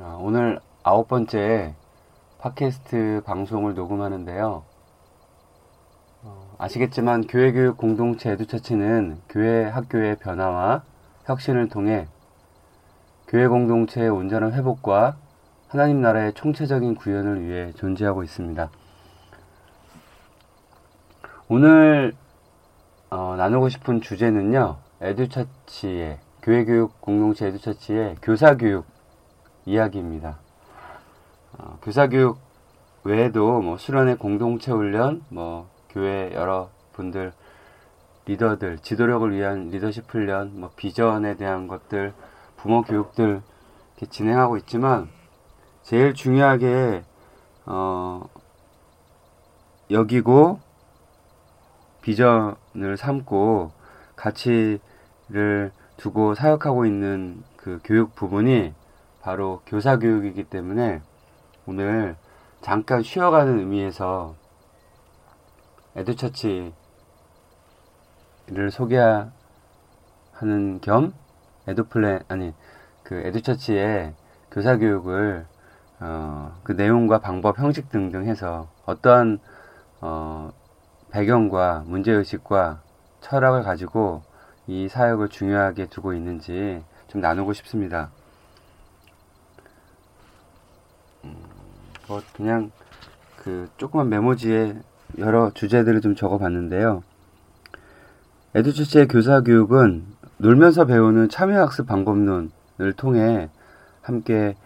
아, 오늘 아홉 번째 팟캐스트 방송을 녹음하는데요. 어, 아시겠지만 교회 교육 공동체 에듀처치는 교회 학교의 변화와 혁신을 통해 교회 공동체의 온전한 회복과 하나님 나라의 총체적인 구현을 위해 존재하고 있습니다. 오늘 어, 나누고 싶은 주제는요, 에듀처치의, 교회교육 공동체 에듀처치의 교사교육 이야기입니다. 어, 교사교육 외에도 뭐 수련회 공동체 훈련, 뭐 교회 여러 분들, 리더들, 지도력을 위한 리더십 훈련, 뭐 비전에 대한 것들, 부모 교육들 이렇게 진행하고 있지만, 제일 중요하게, 어, 여기고, 비전을 삼고 가치를 두고 사역하고 있는 그 교육 부분이 바로 교사 교육이기 때문에 오늘 잠깐 쉬어가는 의미에서 에듀처치를 소개하는 겸 에듀플랜 아니 그 에듀처치의 교사 교육을 어, 그 내용과 방법 형식 등등 해서 어떠한 어, 배경과 문제의식과 철학을 가지고 이 사역을 중요하게 두고 있는지 좀 나누고 싶습니다. 뭐 그냥 그 조그만 메모지에 여러 주제들을 좀 적어봤는데요. 에듀처치의 교사 교육은 놀면서 배우는 참여학습 방법론을 통해 함께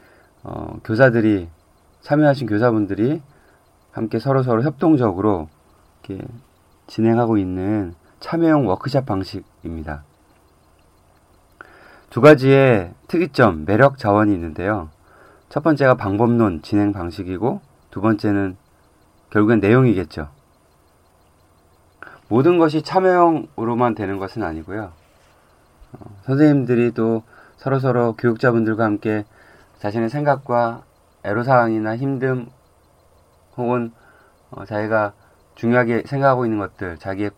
어, 교사들이 참여하신 교사분들이 함께 서로서로 협동적으로 이렇게 진행하고 있는 참여형 워크샵 방식입니다. 두 가지의 특이점, 매력 자원이 있는데요. 첫 번째가 방법론 진행 방식이고 두 번째는 결국엔 내용이겠죠. 모든 것이 참여형으로만 되는 것은 아니고요. 어, 선생님들이 또 서로서로 교육자분들과 함께 자신의 생각과 애로사항이나 힘듦 혹은 어, 자기가 중요하게 생각하고 있는 것들, 자기의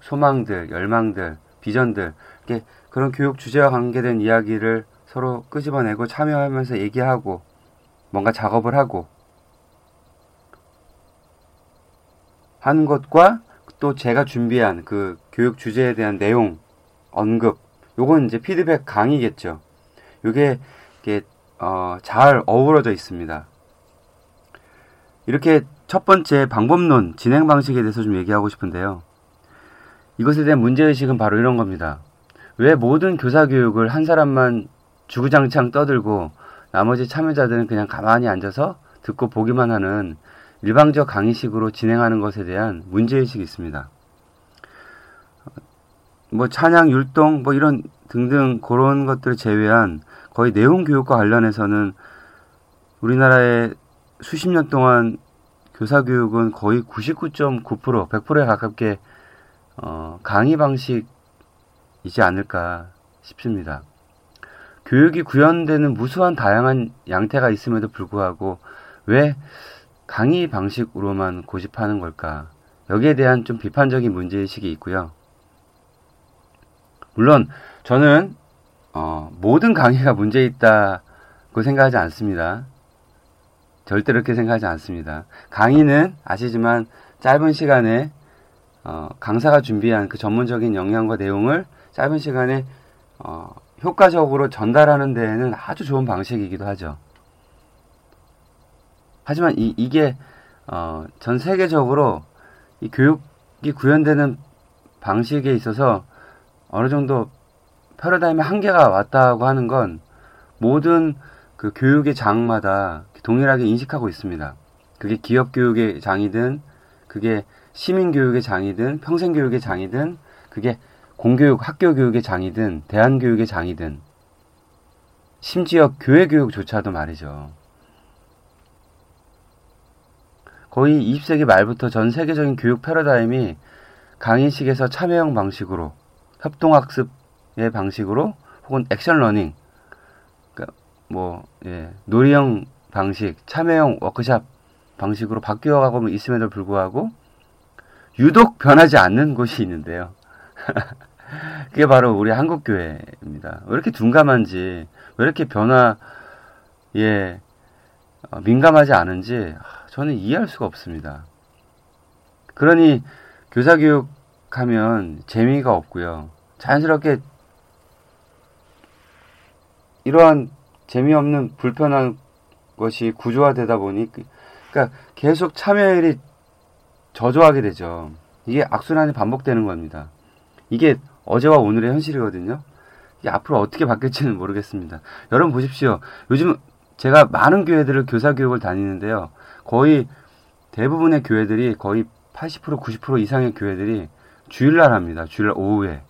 소망들, 열망들, 비전들, 이렇게 그런 교육 주제와 관계된 이야기를 서로 끄집어내고 참여하면서 얘기하고 뭔가 작업을 하고 하는 것과 또 제가 준비한 그 교육 주제에 대한 내용, 언급, 요건 이제 피드백 강의겠죠. 요게 이게 어, 잘 어우러져 있습니다. 이렇게 첫 번째 방법론 진행 방식에 대해서 좀 얘기하고 싶은데요. 이것에 대한 문제의식은 바로 이런 겁니다. 왜 모든 교사 교육을 한 사람만 주구장창 떠들고 나머지 참여자들은 그냥 가만히 앉아서 듣고 보기만 하는 일방적 강의식으로 진행하는 것에 대한 문제의식이 있습니다. 뭐 찬양, 율동, 뭐 이런 등등 그런 것들을 제외한 거의 내용 교육과 관련해서는 우리나라의 수십 년 동안 교사 교육은 거의 99.9% 100%에 가깝게 어, 강의 방식이지 않을까 싶습니다. 교육이 구현되는 무수한 다양한 양태가 있음에도 불구하고 왜 강의 방식으로만 고집하는 걸까? 여기에 대한 좀 비판적인 문제의식이 있고요. 물론 저는 어, 모든 강의가 문제 있다고 생각하지 않습니다. 절대로 그렇게 생각하지 않습니다. 강의는 아시지만 짧은 시간에 어, 강사가 준비한 그 전문적인 영역과 내용을 짧은 시간에 어, 효과적으로 전달하는 데에는 아주 좋은 방식이기도 하죠. 하지만 이, 이게 어, 전 세계적으로 이 교육이 구현되는 방식에 있어서 어느 정도 패러다임의 한계가 왔다고 하는 건 모든 그 교육의 장마다 동일하게 인식하고 있습니다. 그게 기업 교육의 장이든 그게 시민 교육의 장이든 평생 교육의 장이든 그게 공교육 학교 교육의 장이든 대안 교육의 장이든 심지어 교회 교육조차도 말이죠. 거의 20세기 말부터 전 세계적인 교육 패러다임이 강의식에서 참여형 방식으로 협동학습의 방식으로 혹은 action learning 그러니까 뭐 예, 놀이형 방식 참여형 워크샵 방식으로 바뀌어가고 있음에도 불구하고 유독 변하지 않는 곳이 있는데요. 그게 바로 우리 한국 교회입니다. 왜 이렇게 둔감한지, 왜 이렇게 변화에 어, 민감하지 않은지 저는 이해할 수가 없습니다. 그러니 교사 교육 하면 재미가 없고요. 자연스럽게 이러한 재미없는 불편한 것이 구조화되다 보니 그러니까 계속 참여율이 저조하게 되죠. 이게 악순환이 반복되는 겁니다. 이게 어제와 오늘의 현실이거든요. 이게 앞으로 어떻게 바뀔지는 모르겠습니다. 여러분 보십시오. 요즘 제가 많은 교회들을 교사 교육을 다니는데요. 거의 대부분의 교회들이 거의 80% 90% 이상의 교회들이 주일날 합니다. 주일날 오후에.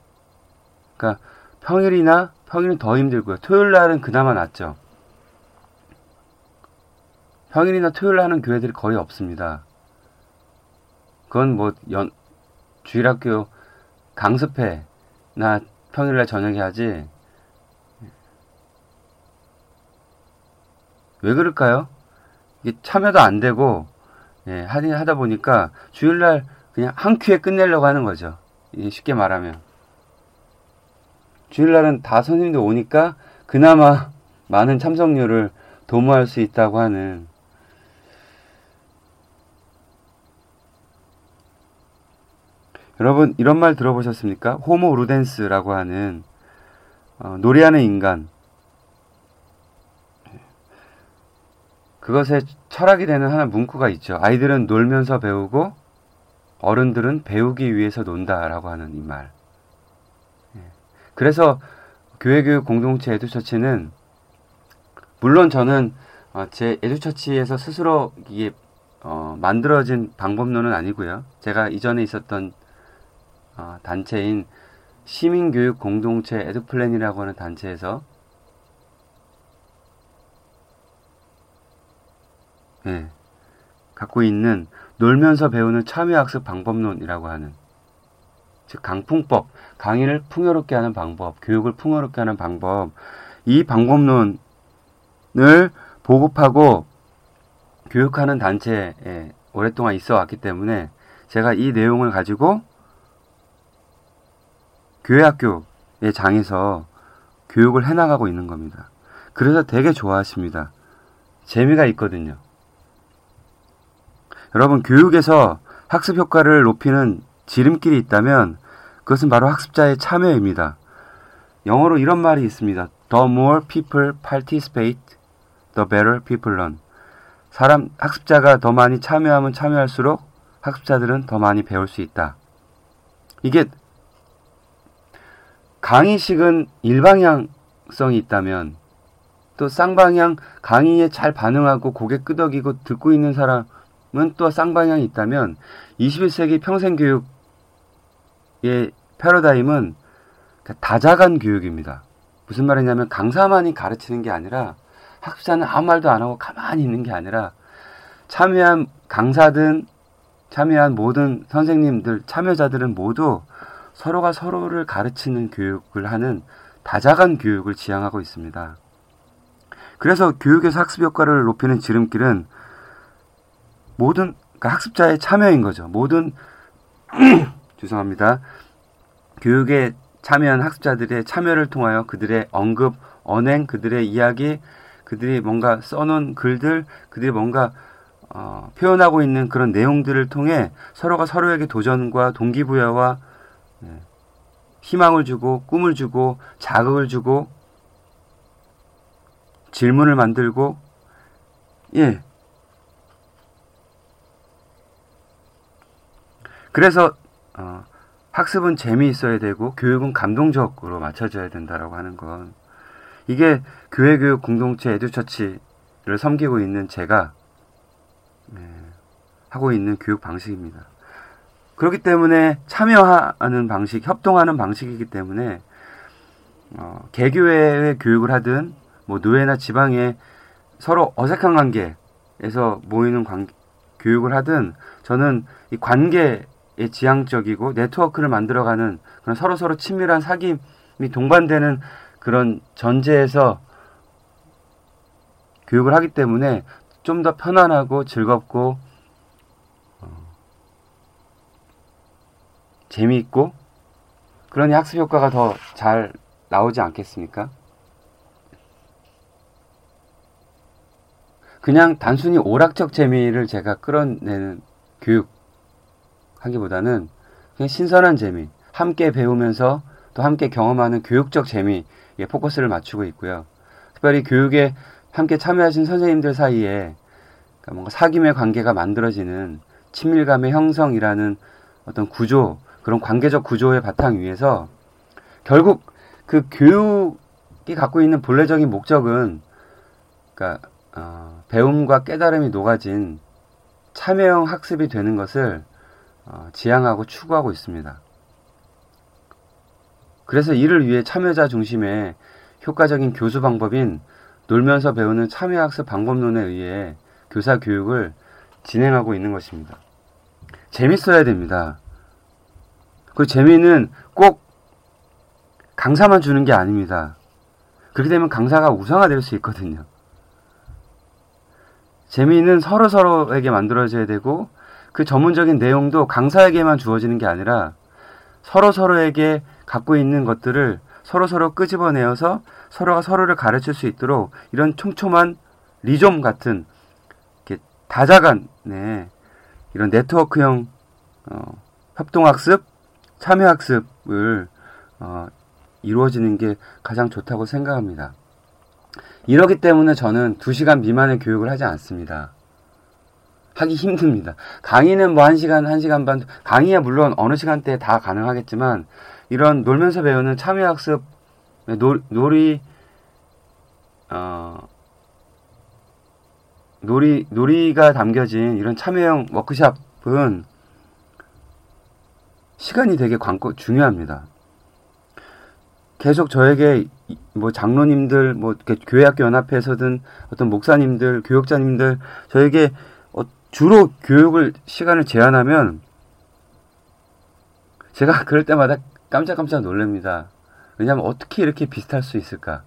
그러니까 평일이나 평일은 더 힘들고요. 토요일 날은 그나마 낫죠. 평일이나 토요일 하는 교회들이 거의 없습니다. 그건 뭐 연, 주일학교 강습회 나 평일날 저녁에 하지. 왜 그럴까요? 이게 참여도 안 되고, 예, 하다 보니까 주일날 그냥 한 큐에 끝내려고 하는 거죠. 쉽게 말하면. 주일날은 다 선생님들 오니까 그나마 많은 참석률을 도모할 수 있다고 하는 여러분 이런 말 들어보셨습니까? 호모 루덴스라고 하는 어, 노래하는 인간 그것에 철학이 되는 하나 문구가 있죠. 아이들은 놀면서 배우고 어른들은 배우기 위해서 논다라고 하는 이 말. 예. 그래서 교회교육 공동체 에듀처치는 물론 저는 어, 제 에듀처치에서 스스로 이게 어, 만들어진 방법론은 아니고요. 제가 이전에 있었던 어, 단체인 시민교육 공동체 에듀플랜이라고 하는 단체에서 네, 갖고 있는 놀면서 배우는 참여학습 방법론이라고 하는 즉 강풍법, 강의를 풍요롭게 하는 방법, 교육을 풍요롭게 하는 방법 이 방법론을 보급하고 교육하는 단체에 오랫동안 있어 왔기 때문에 제가 이 내용을 가지고 교회학교의 장에서 교육을 해나가고 있는 겁니다. 그래서 되게 좋아하십니다. 재미가 있거든요. 여러분, 교육에서 학습 효과를 높이는 지름길이 있다면 그것은 바로 학습자의 참여입니다. 영어로 이런 말이 있습니다. The more people participate, the better people learn. 사람, 학습자가 더 많이 참여하면 참여할수록 학습자들은 더 많이 배울 수 있다. 이게 강의식은 일방향성이 있다면 또 쌍방향 강의에 잘 반응하고 고개 끄덕이고 듣고 있는 사람은 또 쌍방향이 있다면 21세기 평생교육의 패러다임은 다자간 교육입니다. 무슨 말이냐면 강사만이 가르치는 게 아니라 학습자는 아무 말도 안 하고 가만히 있는 게 아니라 참여한 강사든 참여한 모든 선생님들 참여자들은 모두 서로가 서로를 가르치는 교육을 하는 다자간 교육을 지향하고 있습니다. 그래서 교육에서 학습 효과를 높이는 지름길은 모든 그러니까 학습자의 참여인 거죠. 모든 죄송합니다. 교육에 참여한 학습자들의 참여를 통하여 그들의 언급, 언행, 그들의 이야기, 그들이 뭔가 써놓은 글들, 그들이 뭔가 어, 표현하고 있는 그런 내용들을 통해 서로가 서로에게 도전과 동기부여와 네. 희망을 주고 꿈을 주고 자극을 주고 질문을 만들고 예. 그래서 어, 학습은 재미있어야 되고 교육은 감동적으로 맞춰져야 된다라고 하는 건 이게 교회 교육 공동체 에듀처치를 섬기고 있는 제가 네, 하고 있는 교육 방식입니다. 그렇기 때문에 참여하는 방식, 협동하는 방식이기 때문에 어, 개교회의 교육을 하든 뭐 노예나 지방에 서로 어색한 관계에서 모이는 관, 교육을 하든 저는 이 관계에 지향적이고 네트워크를 만들어가는 그런 서로 서로 친밀한 사귐이 동반되는 그런 전제에서 교육을 하기 때문에 좀 더 편안하고 즐겁고 재미있고 그러니 학습 효과가 더 잘 나오지 않겠습니까? 그냥 단순히 오락적 재미를 제가 끌어내는 교육 하기보다는 그냥 신선한 재미, 함께 배우면서 또 함께 경험하는 교육적 재미에 포커스를 맞추고 있고요. 특별히 교육에 함께 참여하신 선생님들 사이에 뭔가 사귐의 관계가 만들어지는 친밀감의 형성이라는 어떤 구조, 그런 관계적 구조의 바탕 위에서 결국 그 교육이 갖고 있는 본래적인 목적은 그러니까 어, 배움과 깨달음이 녹아진 참여형 학습이 되는 것을 어, 지향하고 추구하고 있습니다. 그래서 이를 위해 참여자 중심의 효과적인 교수 방법인 놀면서 배우는 참여학습 방법론에 의해 교사 교육을 진행하고 있는 것입니다. 재밌어야 됩니다. 그 재미는 꼭 강사만 주는 게 아닙니다. 그렇게 되면 강사가 우상화될 수 있거든요. 재미는 서로 서로에게 만들어져야 되고 그 전문적인 내용도 강사에게만 주어지는 게 아니라 서로 서로에게 갖고 있는 것들을 서로 서로 끄집어내어서 서로가 서로를 가르칠 수 있도록 이런 촘촘한 리좀 같은 이렇게 다자간의 이런 네트워크형 어, 협동학습, 참여학습을 어, 이루어지는 게 가장 좋다고 생각합니다. 이러기 때문에 저는 2시간 미만의 교육을 하지 않습니다. 하기 힘듭니다. 강의는 뭐 1시간, 1시간 반, 강의야 물론 어느 시간대에 다 가능하겠지만 이런 놀면서 배우는 참여학습, 놀, 놀이, 어, 놀이, 놀이가 담겨진 이런 참여형 워크샵은 시간이 되게 광고 중요합니다. 계속 저에게 뭐 장로님들, 뭐 교회학교 연합회에서든 어떤 목사님들, 교육자님들 저에게 어, 주로 교육을 시간을 제한하면 제가 그럴 때마다 깜짝깜짝 놀랍니다. 왜냐하면 어떻게 이렇게 비슷할 수 있을까?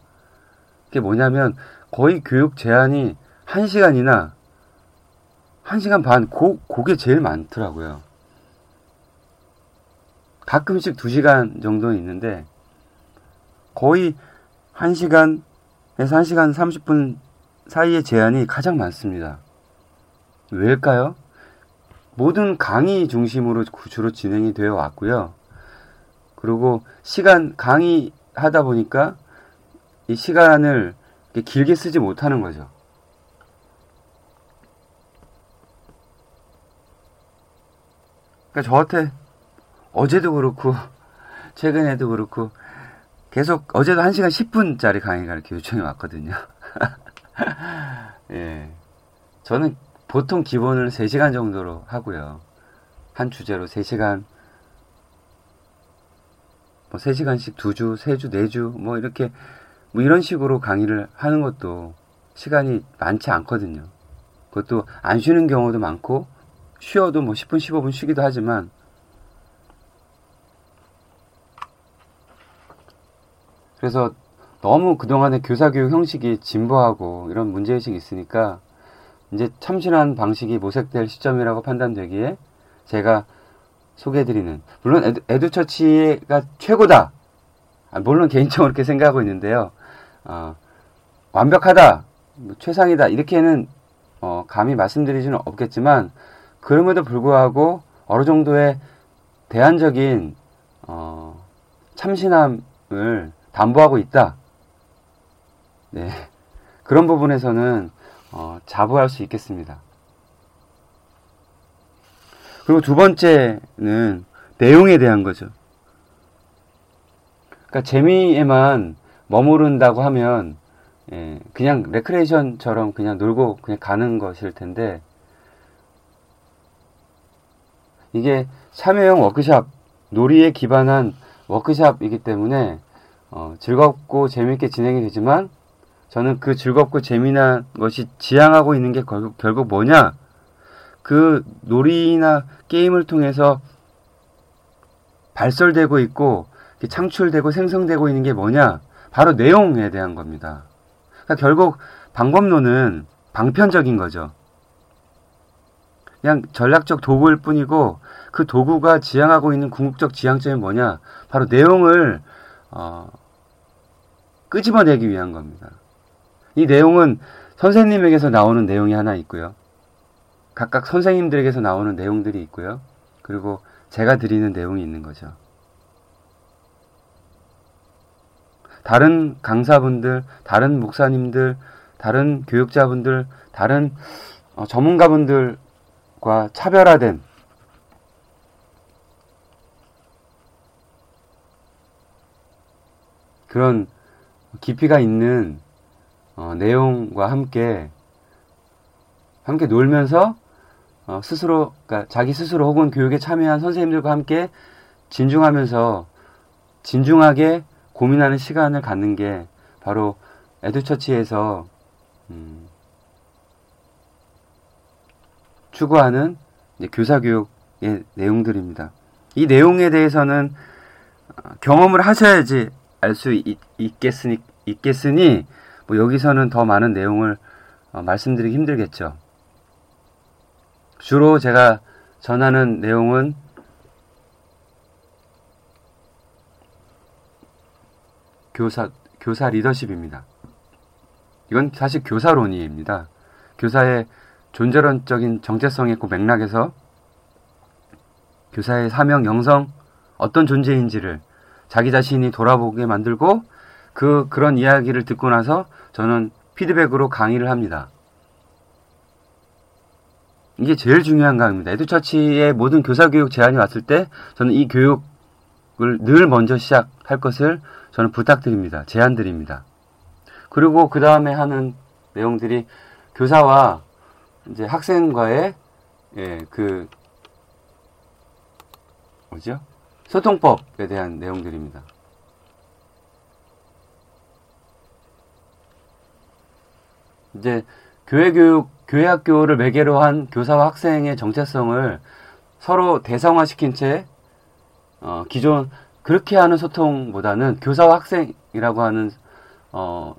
그게 뭐냐면 거의 교육 제한이 1시간이나 1시간 반, 고, 그게 제일 많더라고요. 가끔씩 2시간 정도 있는데 거의 1시간에서 1시간 30분 사이의 제한이 가장 많습니다. 왜일까요? 모든 강의 중심으로 주로 진행이 되어 왔고요. 그리고 시간 강의 하다 보니까 이 시간을 길게 쓰지 못하는 거죠. 그러니까 저한테 어제도 그렇고 최근에도 그렇고 계속 어제도 1시간 10분짜리 강의가 이렇게 요청이 왔거든요. 예. 저는 보통 기본을 3시간 정도로 하고요. 한 주제로 3시간 뭐 3시간씩 2주, 3주, 4주 뭐 이렇게 뭐 이런 식으로 강의를 하는 것도 시간이 많지 않거든요. 그것도 안 쉬는 경우도 많고 쉬어도 뭐 10분, 15분 쉬기도 하지만 그래서 너무 그동안의 교사교육 형식이 진보하고 이런 문제의식이 있으니까 이제 참신한 방식이 모색될 시점이라고 판단되기에 제가 소개해드리는 물론 에듀, 에듀처치가 최고다. 아, 물론 개인적으로 그렇게 생각하고 있는데요. 어, 완벽하다 뭐 최상이다 이렇게는 어, 감히 말씀드리지는 없겠지만 그럼에도 불구하고 어느 정도의 대안적인 어, 참신함을 담보하고 있다. 네. 그런 부분에서는 어, 자부할 수 있겠습니다. 그리고 두 번째는 내용에 대한 거죠. 그러니까 재미에만 머무른다고 하면 예, 그냥 레크레이션처럼 그냥 놀고 그냥 가는 것일 텐데 이게 참여형 워크샵 놀이에 기반한 워크샵이기 때문에 어, 즐겁고 재미있게 진행이 되지만 저는 그 즐겁고 재미난 것이 지향하고 있는 게 결국, 결국 뭐냐 그 놀이나 게임을 통해서 발설되고 있고 창출되고 생성되고 있는 게 뭐냐 바로 내용에 대한 겁니다. 그러니까 결국 방법론은 방편적인 거죠. 그냥 전략적 도구일 뿐이고 그 도구가 지향하고 있는 궁극적 지향점이 뭐냐? 바로 내용을 어, 끄집어내기 위한 겁니다. 이 내용은 선생님에게서 나오는 내용이 하나 있고요. 각각 선생님들에게서 나오는 내용들이 있고요. 그리고 제가 드리는 내용이 있는 거죠. 다른 강사분들, 다른 목사님들, 다른 교육자분들, 다른 어, 전문가분들과 차별화된 그런 깊이가 있는 어, 내용과 함께 함께 놀면서 어, 스스로 그러니까 자기 스스로 혹은 교육에 참여한 선생님들과 함께 진중하면서 진중하게 고민하는 시간을 갖는 게 바로 에듀처치에서 음, 추구하는 교사 교육의 내용들입니다. 이 내용에 대해서는 어, 경험을 하셔야지 알 수 있겠으니, 있겠으니 뭐 여기서는 더 많은 내용을 어, 말씀드리기 힘들겠죠. 주로 제가 전하는 내용은 교사, 교사 리더십입니다. 이건 사실 교사론이입니다. 교사의 존재론적인 정체성의 그 맥락에서 교사의 사명, 영성, 어떤 존재인지를 자기 자신이 돌아보게 만들고 그, 그런 이야기를 듣고 나서 저는 피드백으로 강의를 합니다. 이게 제일 중요한 강의입니다. 에듀처치의 모든 교사 교육 제안이 왔을 때 저는 이 교육을 늘 먼저 시작할 것을 저는 부탁드립니다. 제안드립니다. 그리고 그 다음에 하는 내용들이 교사와 이제 학생과의 예, 그 뭐죠? 소통법에 대한 내용들입니다. 이제 교회 교육, 교회 학교를 매개로 한 교사와 학생의 정체성을 서로 대상화시킨 채 어, 기존 그렇게 하는 소통보다는 교사와 학생이라고 하는 어,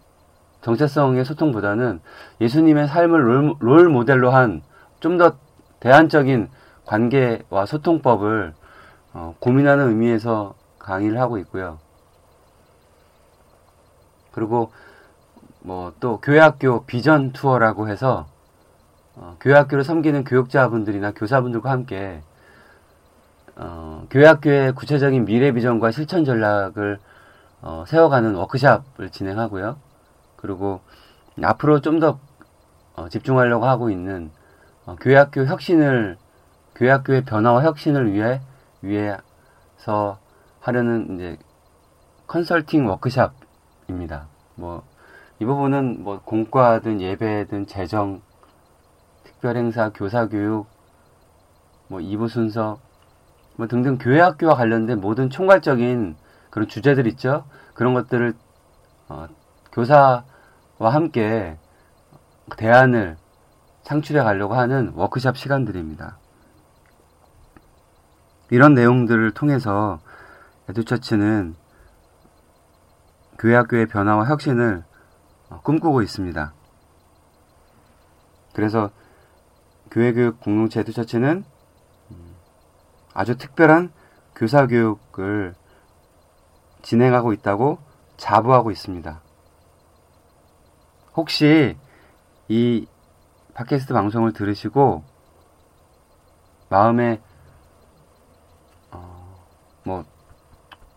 정체성의 소통보다는 예수님의 삶을 롤, 롤 모델로 한 좀 더 대안적인 관계와 소통법을 어, 고민하는 의미에서 강의를 하고 있고요. 그리고 뭐 또 교회학교 비전 투어라고 해서 어, 교회학교를 섬기는 교육자분들이나 교사분들과 함께 어, 교회학교의 구체적인 미래 비전과 실천 전략을 어, 세워가는 워크샵을 진행하고요. 그리고 앞으로 좀더 어, 집중하려고 하고 있는 어, 교회학교 혁신을 교회학교의 변화와 혁신을 위해 위해서 하려는 이제 컨설팅 워크샵입니다. 뭐 이 부분은 뭐 공과든 예배든 재정, 특별행사, 교사교육, 뭐 2부 순서, 뭐 등등 교회 학교와 관련된 모든 총괄적인 그런 주제들 있죠. 그런 것들을 어, 교사와 함께 대안을 창출해 가려고 하는 워크샵 시간들입니다. 이런 내용들을 통해서 에듀처치는 교회 학교의 변화와 혁신을 어, 꿈꾸고 있습니다. 그래서 교회교육 공동체 에듀처치는 음, 아주 특별한 교사교육을 진행하고 있다고 자부하고 있습니다. 혹시 이 팟캐스트 방송을 들으시고 마음에 뭐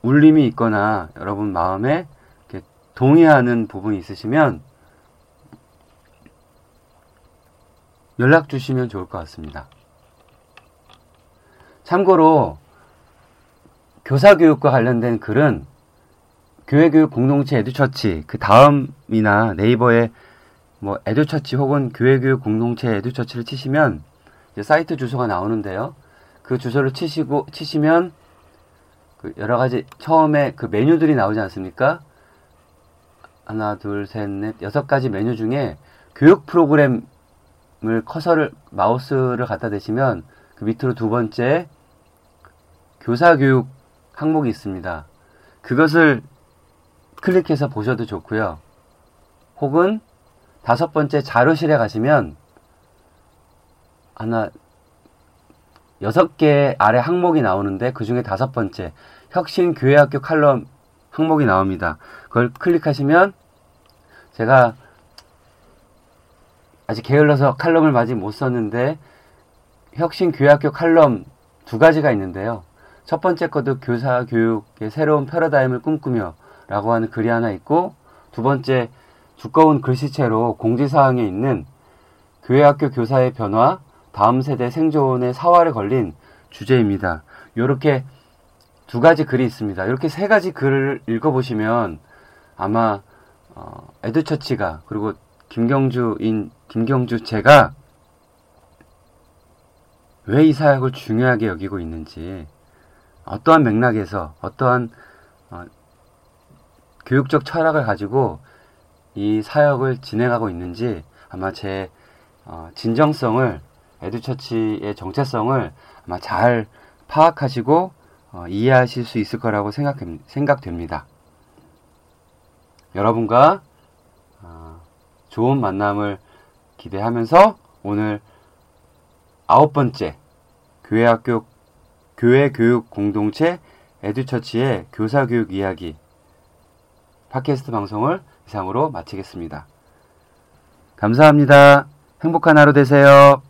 울림이 있거나 여러분 마음에 동의하는 부분이 있으시면 연락 주시면 좋을 것 같습니다. 참고로 교사교육과 관련된 글은 교회교육 공동체 에듀처치 그 다음이나 네이버에 뭐 에듀처치 혹은 교회교육 공동체 에듀처치를 치시면 사이트 주소가 나오는데요. 그 주소를 치시고 치시면 그 여러 가지 처음에 그 메뉴들이 나오지 않습니까? 하나, 둘, 셋, 넷, 여섯 가지 메뉴 중에 교육 프로그램을 커서를 마우스를 갖다 대시면 그 밑으로 두 번째 교사 교육 항목이 있습니다. 그것을 클릭해서 보셔도 좋고요. 혹은 다섯 번째 자료실에 가시면 하나 여섯 개 아래 항목이 나오는데 그 중에 다섯 번째 혁신 교회학교 칼럼 항목이 나옵니다. 그걸 클릭하시면 제가 아직 게을러서 칼럼을 아직 못 썼는데 혁신 교회학교 칼럼 두 가지가 있는데요. 첫 번째 것도 교사 교육의 새로운 패러다임을 꿈꾸며 라고 하는 글이 하나 있고 두 번째 두꺼운 글씨체로 공지사항에 있는 교회학교 교사의 변화 다음 세대 생존의 사활에 걸린 주제입니다. 이렇게 두 가지 글이 있습니다. 이렇게 세 가지 글을 읽어보시면 아마 어, 에드처치가 그리고 김경주인 김경주 제가 왜 이 사역을 중요하게 여기고 있는지 어떠한 맥락에서 어떠한 어, 교육적 철학을 가지고 이 사역을 진행하고 있는지 아마 제 어, 진정성을 에듀처치의 정체성을 아마 잘 파악하시고 어, 이해하실 수 있을 거라고 생각, 생각됩니다. 여러분과 어, 좋은 만남을 기대하면서 오늘 아홉 번째 교회학교 교회 교육 공동체 에듀처치의 교사 교육 이야기 팟캐스트 방송을 이상으로 마치겠습니다. 감사합니다. 행복한 하루 되세요.